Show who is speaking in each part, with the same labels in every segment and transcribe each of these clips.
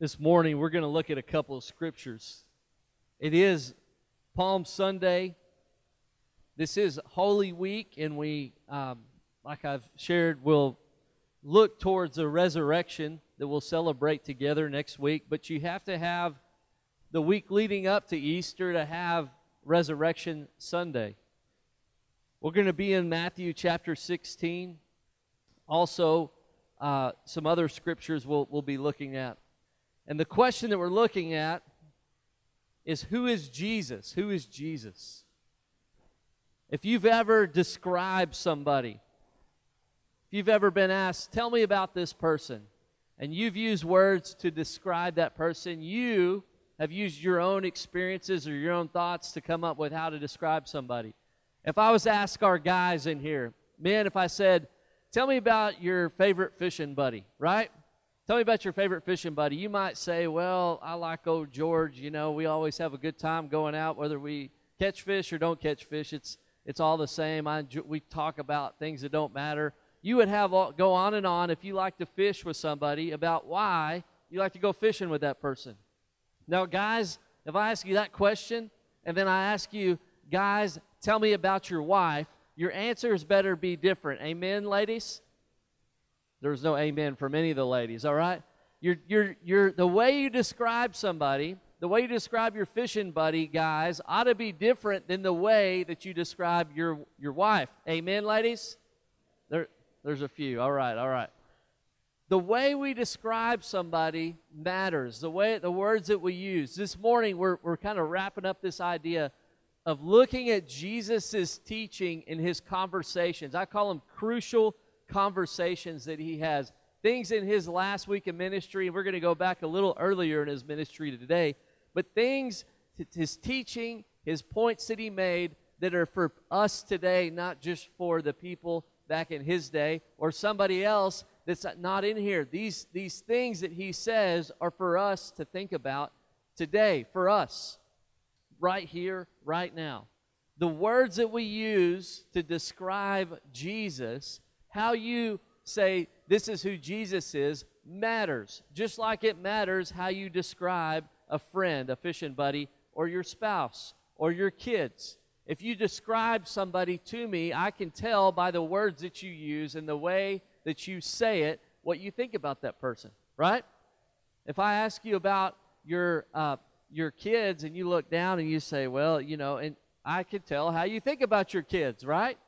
Speaker 1: This morning, we're going to look at a couple of scriptures. It is Palm Sunday. This is Holy Week, and we, um, like I've shared, will look towards the resurrection that we'll celebrate together next week. But you have to have the week leading up to Easter to have Resurrection Sunday. We're going to be in Matthew chapter 16. Also, uh, some other scriptures we'll, we'll be looking at. And the question that we're looking at is who is Jesus? Who is Jesus? If you've ever described somebody, if you've ever been asked, tell me about this person, and you've used words to describe that person, you have used your own experiences or your own thoughts to come up with how to describe somebody. If I was to ask our guys in here, man, if I said, tell me about your favorite fishing buddy, right? Tell me about your favorite fishing buddy. You might say, Well, I like old George. You know, we always have a good time going out, whether we catch fish or don't catch fish. It's, it's all the same. I, we talk about things that don't matter. You would have all, go on and on if you like to fish with somebody about why you like to go fishing with that person. Now, guys, if I ask you that question and then I ask you, guys, tell me about your wife, your answers better be different. Amen, ladies? There's no amen from any of the ladies, all right? You're, you're, you're, the way you describe somebody, the way you describe your fishing buddy, guys, ought to be different than the way that you describe your, your wife. Amen, ladies? There, there's a few. All right, all right. The way we describe somebody matters. The way the words that we use. This morning we're, we're kind of wrapping up this idea of looking at Jesus' teaching in his conversations. I call them crucial conversations that he has, things in his last week of ministry, and we're going to go back a little earlier in his ministry today, but things, his teaching, his points that he made that are for us today, not just for the people back in his day or somebody else that's not in here. These, these things that he says are for us to think about today, for us, right here, right now. The words that we use to describe Jesus how you say this is who Jesus is matters, just like it matters how you describe a friend, a fishing buddy, or your spouse, or your kids. If you describe somebody to me, I can tell by the words that you use and the way that you say it what you think about that person, right? If I ask you about your uh, your kids and you look down and you say, well, you know, and I can tell how you think about your kids, right?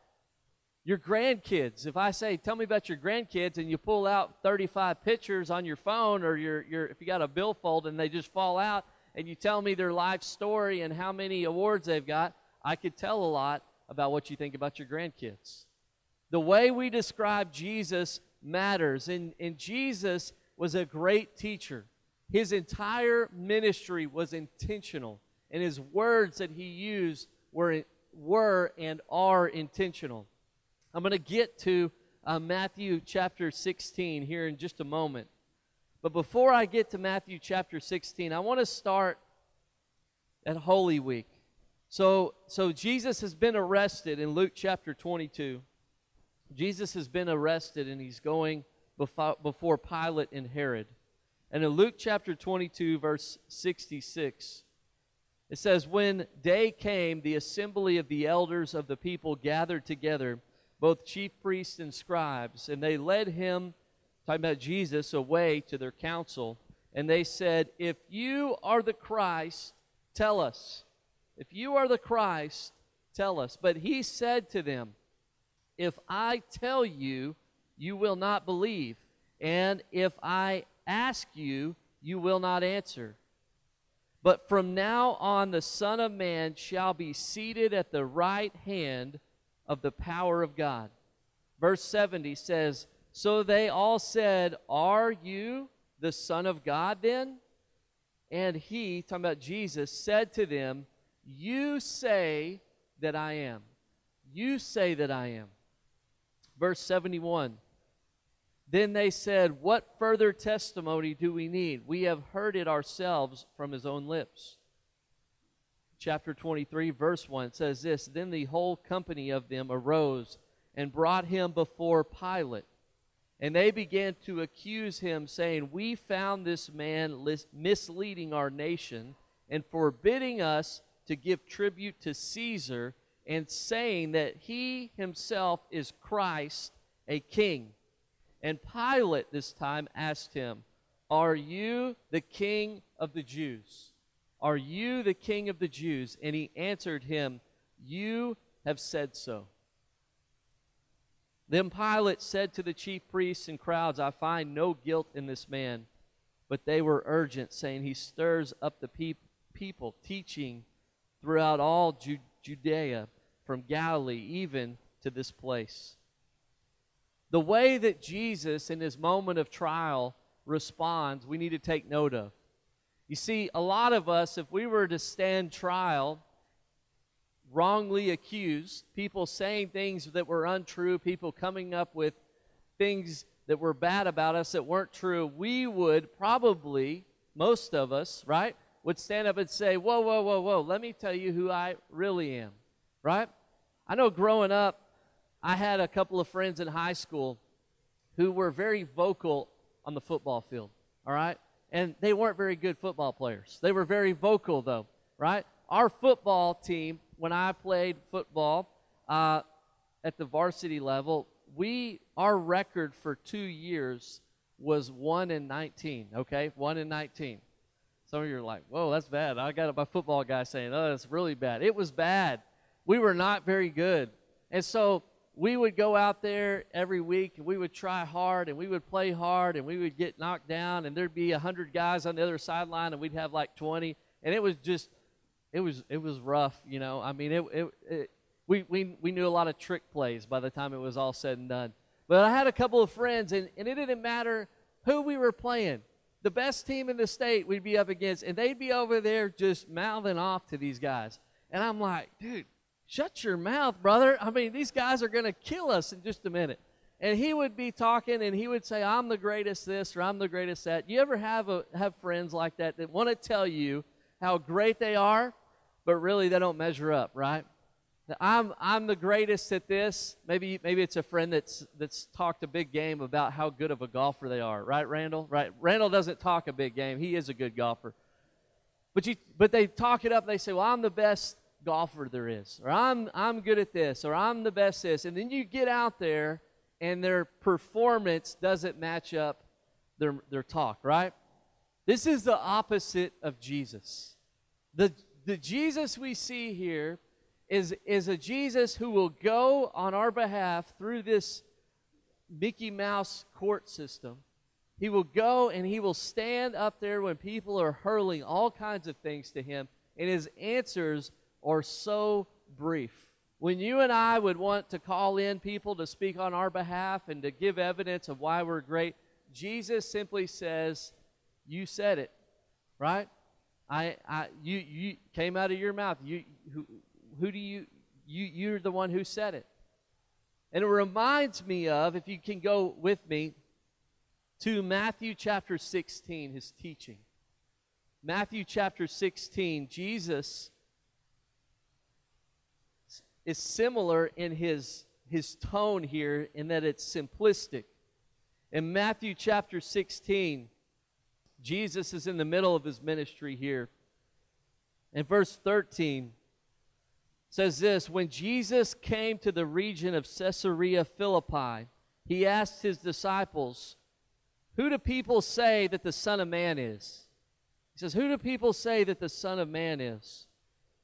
Speaker 1: Your grandkids. If I say, tell me about your grandkids, and you pull out 35 pictures on your phone, or your, your, if you got a billfold and they just fall out, and you tell me their life story and how many awards they've got, I could tell a lot about what you think about your grandkids. The way we describe Jesus matters. And, and Jesus was a great teacher. His entire ministry was intentional, and his words that he used were, were and are intentional. I'm going to get to uh, Matthew chapter 16 here in just a moment. But before I get to Matthew chapter 16, I want to start at Holy Week. So, so Jesus has been arrested in Luke chapter 22. Jesus has been arrested and he's going before, before Pilate and Herod. And in Luke chapter 22, verse 66, it says, When day came, the assembly of the elders of the people gathered together both chief priests and scribes, and they led him, talking about Jesus, away to their council. And they said, If you are the Christ, tell us. If you are the Christ, tell us. But he said to them, If I tell you, you will not believe. And if I ask you, you will not answer. But from now on, the Son of Man shall be seated at the right hand of the power of God. Verse 70 says, So they all said, Are you the Son of God then? And he, talking about Jesus, said to them, You say that I am. You say that I am. Verse 71. Then they said, What further testimony do we need? We have heard it ourselves from his own lips chapter 23, verse 1 says this Then the whole company of them arose and brought him before Pilate. And they began to accuse him, saying, We found this man misleading our nation and forbidding us to give tribute to Caesar, and saying that he himself is Christ, a king. And Pilate this time asked him, Are you the king of the Jews? Are you the king of the Jews? And he answered him, You have said so. Then Pilate said to the chief priests and crowds, I find no guilt in this man. But they were urgent, saying, He stirs up the pe- people, teaching throughout all Ju- Judea, from Galilee even to this place. The way that Jesus, in his moment of trial, responds, we need to take note of. You see, a lot of us, if we were to stand trial, wrongly accused, people saying things that were untrue, people coming up with things that were bad about us that weren't true, we would probably, most of us, right, would stand up and say, Whoa, whoa, whoa, whoa, let me tell you who I really am, right? I know growing up, I had a couple of friends in high school who were very vocal on the football field, all right? And they weren't very good football players. They were very vocal, though, right? Our football team when I played football uh, at the varsity level, we our record for two years was one in nineteen. Okay, one in nineteen. Some of you are like, "Whoa, that's bad." I got my football guy saying, "Oh, that's really bad." It was bad. We were not very good, and so we would go out there every week and we would try hard and we would play hard and we would get knocked down and there'd be a hundred guys on the other sideline and we'd have like twenty, and it was just it was it was rough, you know. I mean, it, it, it we, we we knew a lot of trick plays by the time it was all said and done. But I had a couple of friends, and, and it didn't matter who we were playing. The best team in the state we'd be up against, and they'd be over there just mouthing off to these guys. And I'm like, dude, shut your mouth, brother. I mean, these guys are going to kill us in just a minute. And he would be talking, and he would say, I'm the greatest this, or I'm the greatest that. You ever have, a, have friends like that that want to tell you how great they are, but really they don't measure up, right? I'm I'm the greatest at this. Maybe maybe it's a friend that's that's talked a big game about how good of a golfer they are, right, Randall? Right? Randall doesn't talk a big game. He is a good golfer. But you but they talk it up, they say, Well, I'm the best golfer there is, or I'm I'm good at this, or I'm the best this. And then you get out there and their performance doesn't match up their their talk, right? This is the opposite of Jesus. The the Jesus we see here is, is a Jesus who will go on our behalf through this Mickey Mouse court system. He will go and he will stand up there when people are hurling all kinds of things to him, and his answers are so brief. When you and I would want to call in people to speak on our behalf and to give evidence of why we're great, Jesus simply says, You said it, right? I, I, you, you came out of your mouth. You, who, who do you, you, you're the one who said it. And it reminds me of, if you can go with me, to Matthew chapter 16, his teaching. Matthew chapter 16, Jesus is similar in his, his tone here in that it's simplistic. In Matthew chapter 16, Jesus is in the middle of his ministry here. And verse 13 says this When Jesus came to the region of Caesarea Philippi, he asked his disciples, Who do people say that the Son of Man is? He says, Who do people say that the Son of Man is?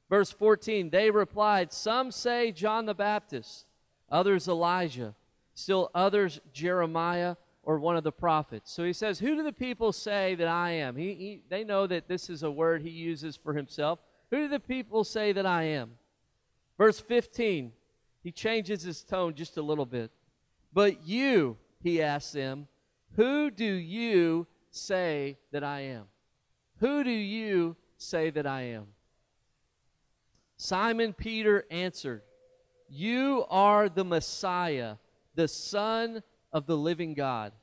Speaker 1: Verse 14, they replied, Some say John the Baptist, others Elijah, still others Jeremiah or one of the prophets. So he says, Who do the people say that I am? He, he, they know that this is a word he uses for himself. Who do the people say that I am? Verse 15, he changes his tone just a little bit. But you, he asks them, who do you say that I am? Who do you say that I am? Simon Peter answered, You are the Messiah, the Son of the living God.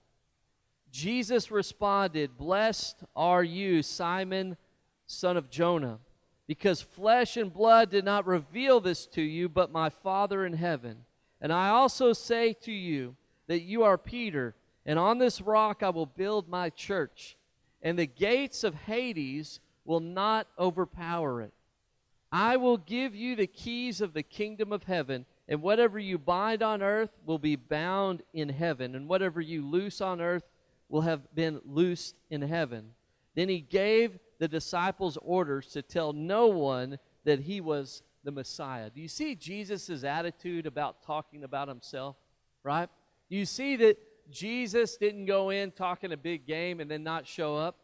Speaker 1: Jesus responded, Blessed are you, Simon, son of Jonah, because flesh and blood did not reveal this to you, but my Father in heaven. And I also say to you that you are Peter, And on this rock I will build my church, and the gates of Hades will not overpower it. I will give you the keys of the kingdom of heaven, and whatever you bind on earth will be bound in heaven, and whatever you loose on earth will have been loosed in heaven. Then he gave the disciples orders to tell no one that he was the Messiah. Do you see Jesus' attitude about talking about himself? Right? You see that Jesus didn't go in talking a big game and then not show up?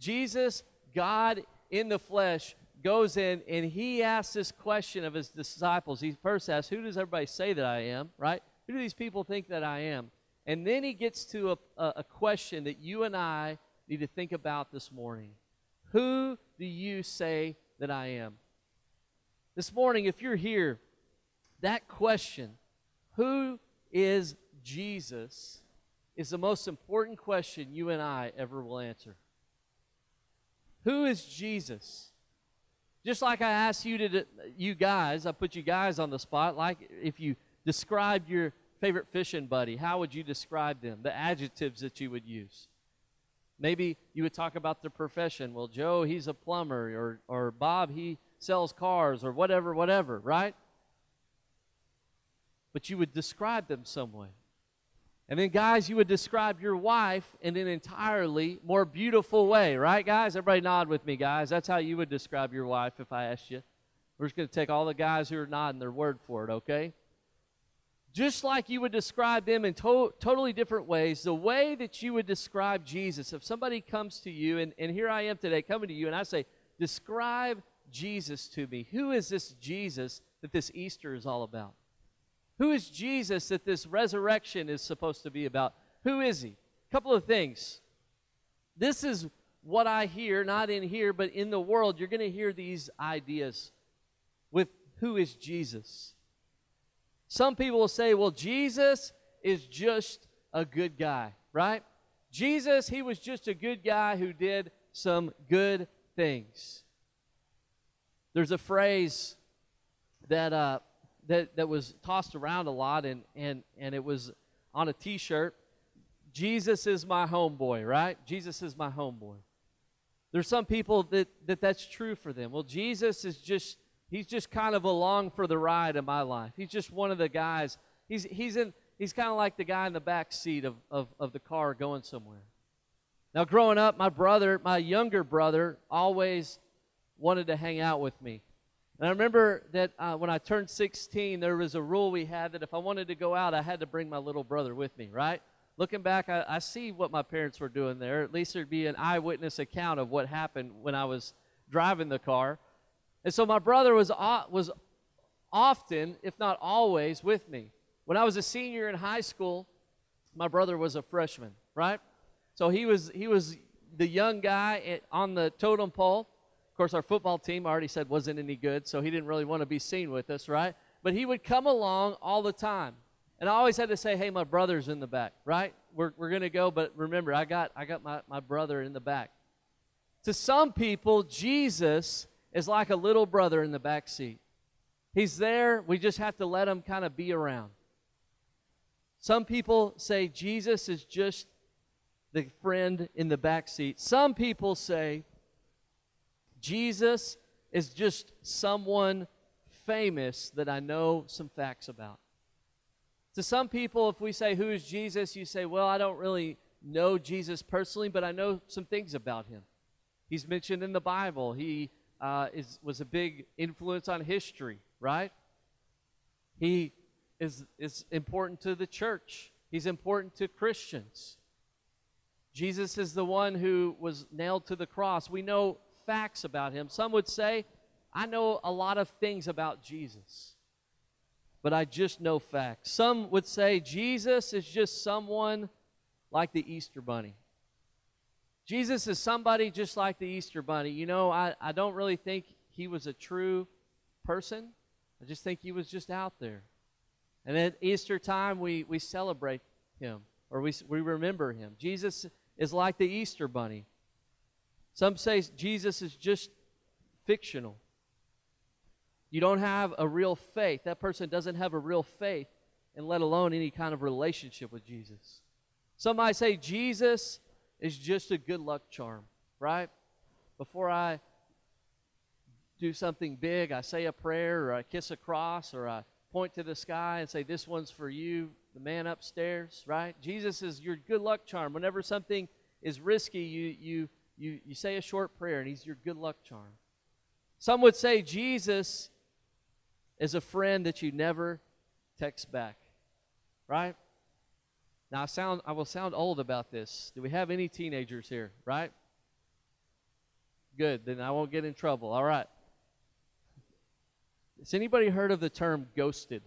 Speaker 1: Jesus, God in the flesh, goes in and he asks this question of his disciples. He first asks, Who does everybody say that I am? Right? Who do these people think that I am? And then he gets to a, a, question that you and I need to think about this morning. Who do you say that I am? This morning, if you're here, that question, who is Jesus, is the most important question you and I ever will answer. Who is Jesus? Just like I asked you to, you guys, I put you guys on the spot. Like if you described your favorite fishing buddy, how would you describe them? The adjectives that you would use. Maybe you would talk about their profession. Well, Joe, he's a plumber, or, or Bob, he sells cars, or whatever, whatever, right? But you would describe them some way. And then, guys, you would describe your wife in an entirely more beautiful way, right, guys? Everybody nod with me, guys. That's how you would describe your wife if I asked you. We're just going to take all the guys who are nodding their word for it, okay? Just like you would describe them in to- totally different ways, the way that you would describe Jesus, if somebody comes to you, and, and here I am today coming to you, and I say, Describe Jesus to me. Who is this Jesus that this Easter is all about? Who is Jesus that this resurrection is supposed to be about? Who is he? A couple of things. This is what I hear, not in here, but in the world. You're going to hear these ideas with who is Jesus. Some people will say, well, Jesus is just a good guy, right? Jesus, he was just a good guy who did some good things. There's a phrase that uh, that, that was tossed around a lot, and, and, and it was on a t shirt. Jesus is my homeboy, right? Jesus is my homeboy. There's some people that, that that's true for them. Well, Jesus is just, he's just kind of along for the ride in my life. He's just one of the guys. He's, he's, in, he's kind of like the guy in the back seat of, of, of the car going somewhere. Now, growing up, my brother, my younger brother, always wanted to hang out with me. And I remember that uh, when I turned 16, there was a rule we had that if I wanted to go out, I had to bring my little brother with me, right? Looking back, I, I see what my parents were doing there. At least there'd be an eyewitness account of what happened when I was driving the car. And so my brother was, uh, was often, if not always, with me. When I was a senior in high school, my brother was a freshman, right? So he was, he was the young guy on the totem pole. Of course, our football team I already said wasn't any good, so he didn't really want to be seen with us, right? But he would come along all the time. And I always had to say, hey, my brother's in the back, right? We're, we're going to go, but remember, I got, I got my, my brother in the back. To some people, Jesus is like a little brother in the back seat. He's there, we just have to let him kind of be around. Some people say Jesus is just the friend in the back seat. Some people say Jesus is just someone famous that I know some facts about. To some people, if we say, Who is Jesus? you say, Well, I don't really know Jesus personally, but I know some things about him. He's mentioned in the Bible. He uh, is, was a big influence on history, right? He is, is important to the church, he's important to Christians. Jesus is the one who was nailed to the cross. We know facts about him. Some would say, I know a lot of things about Jesus, but I just know facts. Some would say, Jesus is just someone like the Easter Bunny. Jesus is somebody just like the Easter Bunny. You know, I, I don't really think he was a true person. I just think he was just out there. And at Easter time, we, we celebrate him or we, we remember him. Jesus is like the Easter Bunny. Some say Jesus is just fictional. You don't have a real faith. That person doesn't have a real faith, and let alone any kind of relationship with Jesus. Some might say Jesus is just a good luck charm, right? Before I do something big, I say a prayer or I kiss a cross or I point to the sky and say, This one's for you, the man upstairs, right? Jesus is your good luck charm. Whenever something is risky, you, you, you, you say a short prayer and he's your good luck charm. Some would say Jesus is a friend that you never text back, right? Now I sound I will sound old about this. Do we have any teenagers here, right? Good, then I won't get in trouble. All right. Has anybody heard of the term ghosted?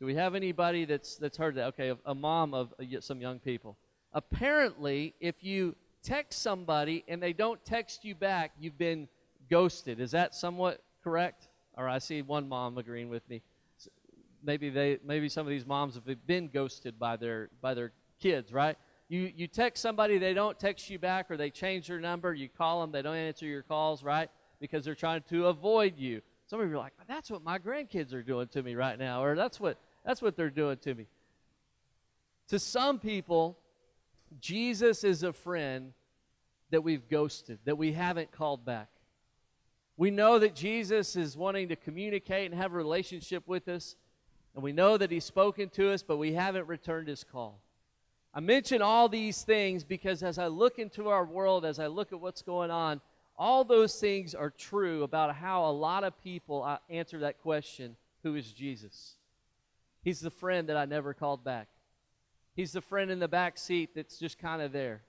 Speaker 1: Do we have anybody that's that's heard that? Okay, a, mom of uh, some young people. Apparently, if you text somebody and they don't text you back, you've been ghosted. Is that somewhat correct? Or I see one mom agreeing with me. Maybe they maybe some of these moms have been ghosted by their by their kids, right? You you text somebody, they don't text you back, or they change their number. You call them, they don't answer your calls, right? Because they're trying to avoid you. Some of you are like, that's what my grandkids are doing to me right now, or that's what that's what they're doing to me. To some people, Jesus is a friend that we've ghosted, that we haven't called back. We know that Jesus is wanting to communicate and have a relationship with us, and we know that He's spoken to us, but we haven't returned His call. I mention all these things because as I look into our world, as I look at what's going on, all those things are true about how a lot of people uh, answer that question who is Jesus? He's the friend that I never called back. He's the friend in the back seat that's just kind of there.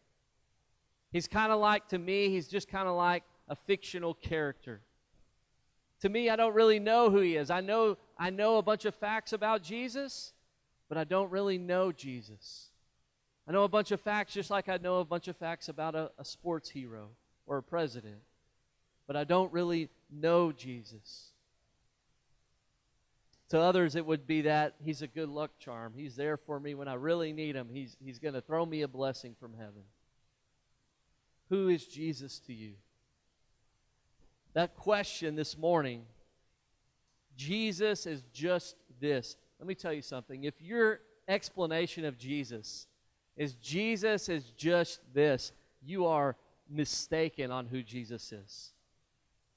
Speaker 1: He's kind of like, to me, he's just kind of like a fictional character. To me, I don't really know who he is. I know, I know a bunch of facts about Jesus, but I don't really know Jesus. I know a bunch of facts just like I know a bunch of facts about a, a sports hero or a president, but I don't really know Jesus. To others, it would be that he's a good luck charm. He's there for me when I really need him. He's, he's going to throw me a blessing from heaven. Who is Jesus to you? That question this morning, Jesus is just this. Let me tell you something. If your explanation of Jesus is Jesus is just this, you are mistaken on who Jesus is.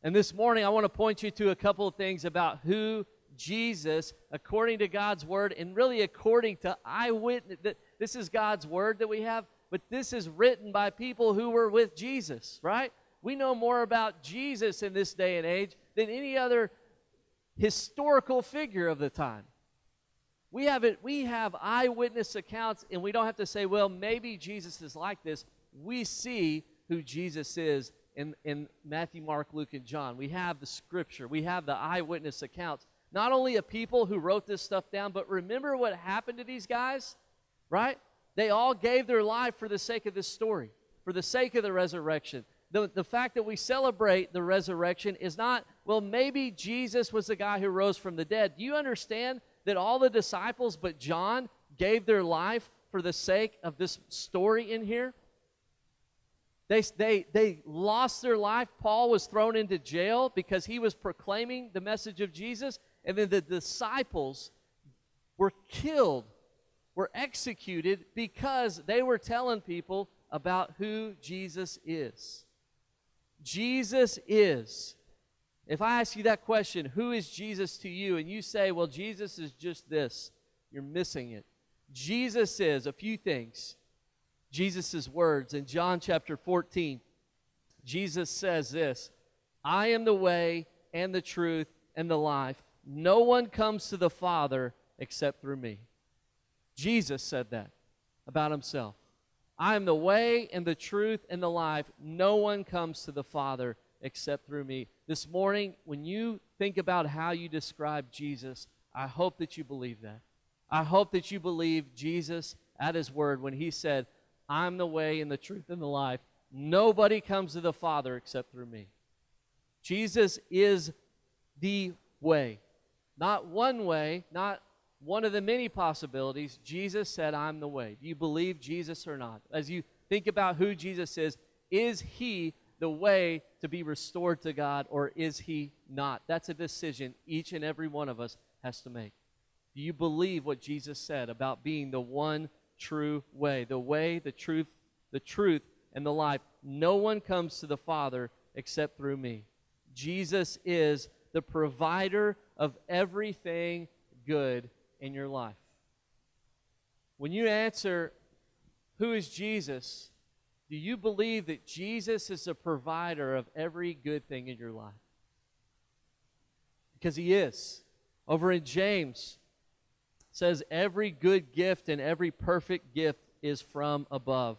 Speaker 1: And this morning, I want to point you to a couple of things about who Jesus, according to God's word, and really according to eyewitness. That this is God's word that we have, but this is written by people who were with Jesus, right? We know more about Jesus in this day and age than any other historical figure of the time. We have it, we have eyewitness accounts, and we don't have to say, well, maybe Jesus is like this. We see who Jesus is in, in Matthew, Mark, Luke, and John. We have the scripture, we have the eyewitness accounts. Not only a people who wrote this stuff down, but remember what happened to these guys, right? They all gave their life for the sake of this story, for the sake of the resurrection. The, the fact that we celebrate the resurrection is not, well, maybe Jesus was the guy who rose from the dead. Do you understand that all the disciples but John gave their life for the sake of this story in here? They, they, they lost their life. Paul was thrown into jail because he was proclaiming the message of Jesus. And then the disciples were killed, were executed because they were telling people about who Jesus is. Jesus is. If I ask you that question, who is Jesus to you? And you say, well, Jesus is just this, you're missing it. Jesus is a few things. Jesus' words in John chapter 14, Jesus says this I am the way and the truth and the life. No one comes to the Father except through me. Jesus said that about himself. I am the way and the truth and the life. No one comes to the Father except through me. This morning, when you think about how you describe Jesus, I hope that you believe that. I hope that you believe Jesus at his word when he said, I'm the way and the truth and the life. Nobody comes to the Father except through me. Jesus is the way. Not one way, not one of the many possibilities. Jesus said, I'm the way. Do you believe Jesus or not? As you think about who Jesus is, is he the way to be restored to God or is he not? That's a decision each and every one of us has to make. Do you believe what Jesus said about being the one true way. The way, the truth, the truth, and the life. No one comes to the Father except through me. Jesus is the provider of everything good in your life. When you answer, Who is Jesus? do you believe that Jesus is the provider of every good thing in your life? Because he is. Over in James, says every good gift and every perfect gift is from above.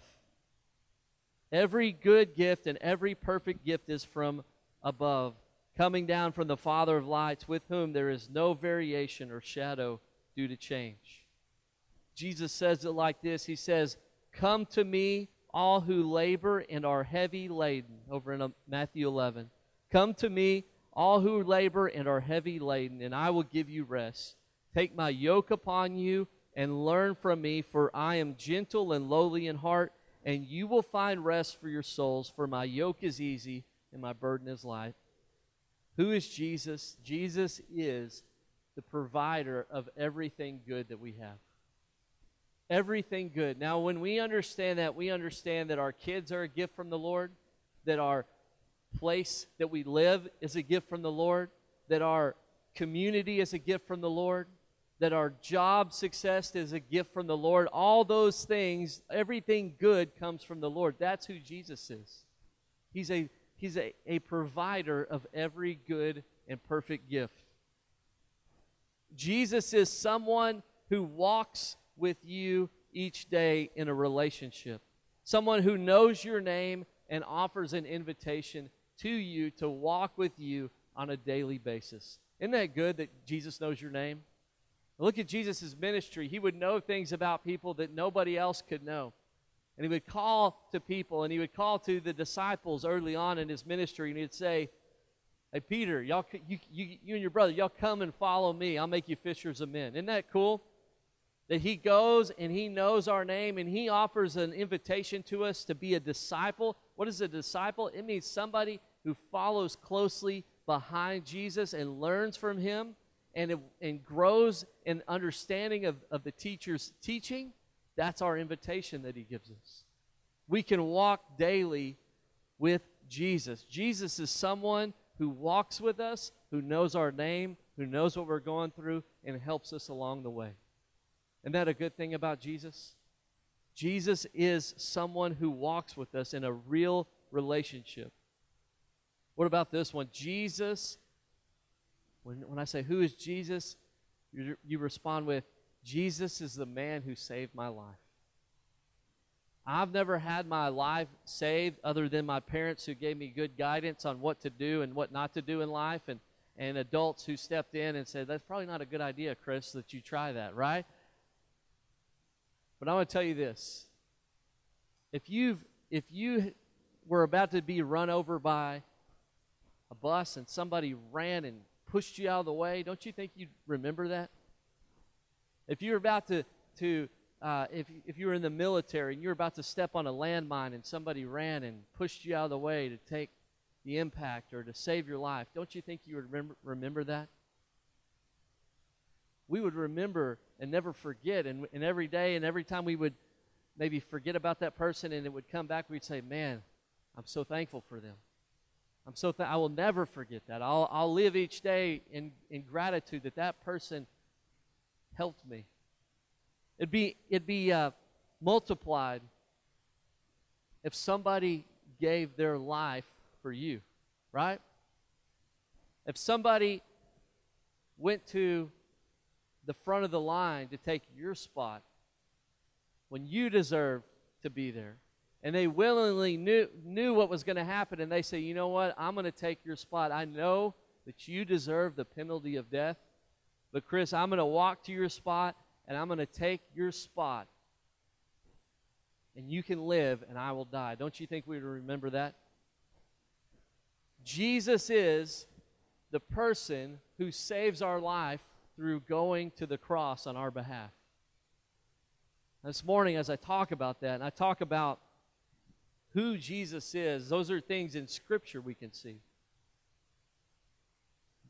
Speaker 1: Every good gift and every perfect gift is from above, coming down from the Father of lights, with whom there is no variation or shadow due to change. Jesus says it like this He says, Come to me, all who labor and are heavy laden, over in uh, Matthew 11. Come to me, all who labor and are heavy laden, and I will give you rest. Take my yoke upon you and learn from me, for I am gentle and lowly in heart, and you will find rest for your souls, for my yoke is easy and my burden is light. Who is Jesus? Jesus is the provider of everything good that we have. Everything good. Now, when we understand that, we understand that our kids are a gift from the Lord, that our place that we live is a gift from the Lord, that our community is a gift from the Lord, that our job success is a gift from the Lord. All those things, everything good comes from the Lord. That's who Jesus is. He's a He's a, a provider of every good and perfect gift. Jesus is someone who walks with you each day in a relationship, someone who knows your name and offers an invitation to you to walk with you on a daily basis. Isn't that good that Jesus knows your name? Look at Jesus' ministry. He would know things about people that nobody else could know. And he would call to people and he would call to the disciples early on in his ministry and he'd say, Hey, Peter, y'all, you, you, you and your brother, y'all come and follow me. I'll make you fishers of men. Isn't that cool? That he goes and he knows our name and he offers an invitation to us to be a disciple. What is a disciple? It means somebody who follows closely behind Jesus and learns from him and, and grows in understanding of, of the teacher's teaching. That's our invitation that he gives us. We can walk daily with Jesus. Jesus is someone who walks with us, who knows our name, who knows what we're going through, and helps us along the way. Isn't that a good thing about Jesus? Jesus is someone who walks with us in a real relationship. What about this one? Jesus, when, when I say, Who is Jesus? You, you respond with, Jesus is the man who saved my life. I've never had my life saved other than my parents who gave me good guidance on what to do and what not to do in life, and, and adults who stepped in and said, That's probably not a good idea, Chris, that you try that, right? But I want to tell you this. If you've if you were about to be run over by a bus and somebody ran and pushed you out of the way, don't you think you'd remember that? If you're about to, to uh, if, if you were in the military and you're about to step on a landmine and somebody ran and pushed you out of the way to take the impact or to save your life, don't you think you would remember, remember that? We would remember and never forget. And, and every day and every time we would maybe forget about that person and it would come back, we'd say, Man, I'm so thankful for them. I'm so th- I will never forget that. I'll, I'll live each day in, in gratitude that that person helped me. It'd be, it'd be uh, multiplied if somebody gave their life for you, right? If somebody went to the front of the line to take your spot when you deserve to be there, and they willingly knew, knew what was going to happen, and they say, you know what, I'm going to take your spot. I know that you deserve the penalty of death. But, Chris, I'm going to walk to your spot and I'm going to take your spot. And you can live and I will die. Don't you think we would remember that? Jesus is the person who saves our life through going to the cross on our behalf. This morning, as I talk about that, and I talk about who Jesus is, those are things in Scripture we can see.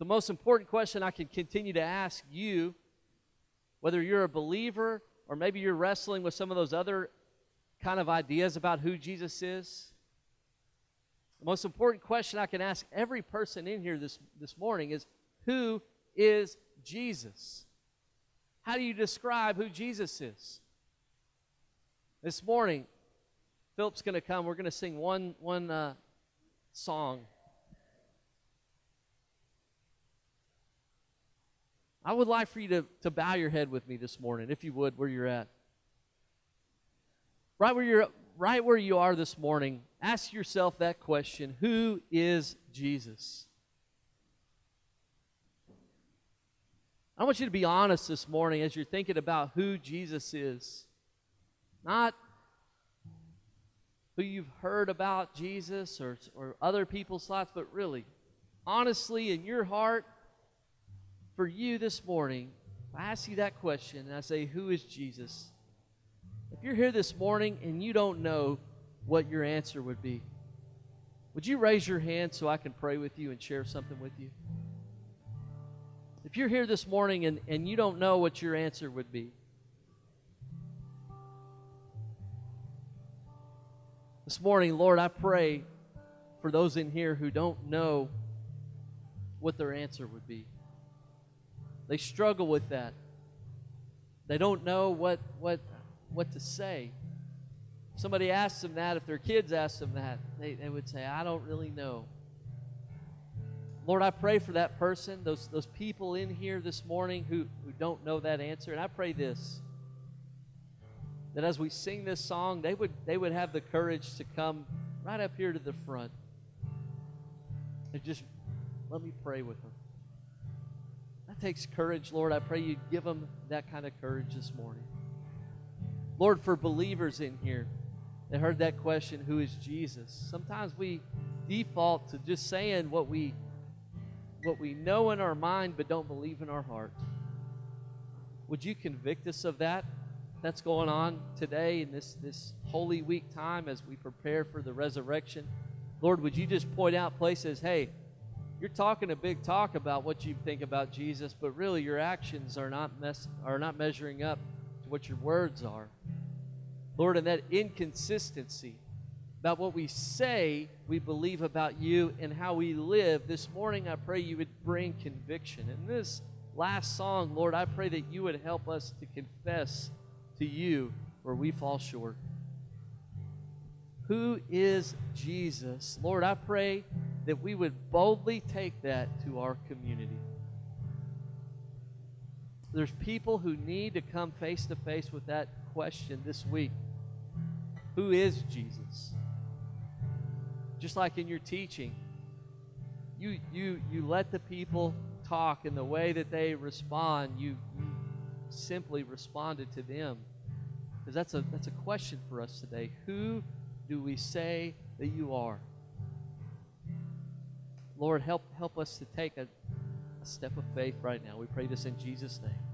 Speaker 1: The most important question I can continue to ask you, whether you're a believer or maybe you're wrestling with some of those other kind of ideas about who Jesus is, the most important question I can ask every person in here this, this morning is who is Jesus? How do you describe who Jesus is? This morning, Philip's going to come. We're going to sing one, one uh, song. I would like for you to, to bow your head with me this morning, if you would, where you're at. Right where you're right where you are this morning, ask yourself that question Who is Jesus? I want you to be honest this morning as you're thinking about who Jesus is. Not who you've heard about Jesus or, or other people's thoughts, but really, honestly, in your heart, for you this morning, I ask you that question and I say, Who is Jesus? If you're here this morning and you don't know what your answer would be, would you raise your hand so I can pray with you and share something with you? If you're here this morning and, and you don't know what your answer would be, this morning, Lord, I pray for those in here who don't know what their answer would be. They struggle with that. They don't know what, what what to say. Somebody asks them that, if their kids ask them that, they, they would say, I don't really know. Lord, I pray for that person, those, those people in here this morning who, who don't know that answer. And I pray this that as we sing this song, they would, they would have the courage to come right up here to the front and just let me pray with them. That takes courage, Lord. I pray you give them that kind of courage this morning. Lord, for believers in here that heard that question, who is Jesus? Sometimes we default to just saying what we what we know in our mind but don't believe in our heart. Would you convict us of that? That's going on today in this, this Holy Week time as we prepare for the resurrection. Lord, would you just point out places, hey, you're talking a big talk about what you think about Jesus, but really your actions are not mess, are not measuring up to what your words are. Lord, and that inconsistency about what we say we believe about you and how we live, this morning I pray you would bring conviction. In this last song, Lord, I pray that you would help us to confess to you where we fall short. Who is Jesus? Lord, I pray that we would boldly take that to our community. There's people who need to come face to face with that question this week Who is Jesus? Just like in your teaching, you, you, you let the people talk and the way that they respond. You, you simply responded to them. Because that's a, that's a question for us today. Who do we say that you are? Lord, help, help us to take a, a step of faith right now. We pray this in Jesus' name.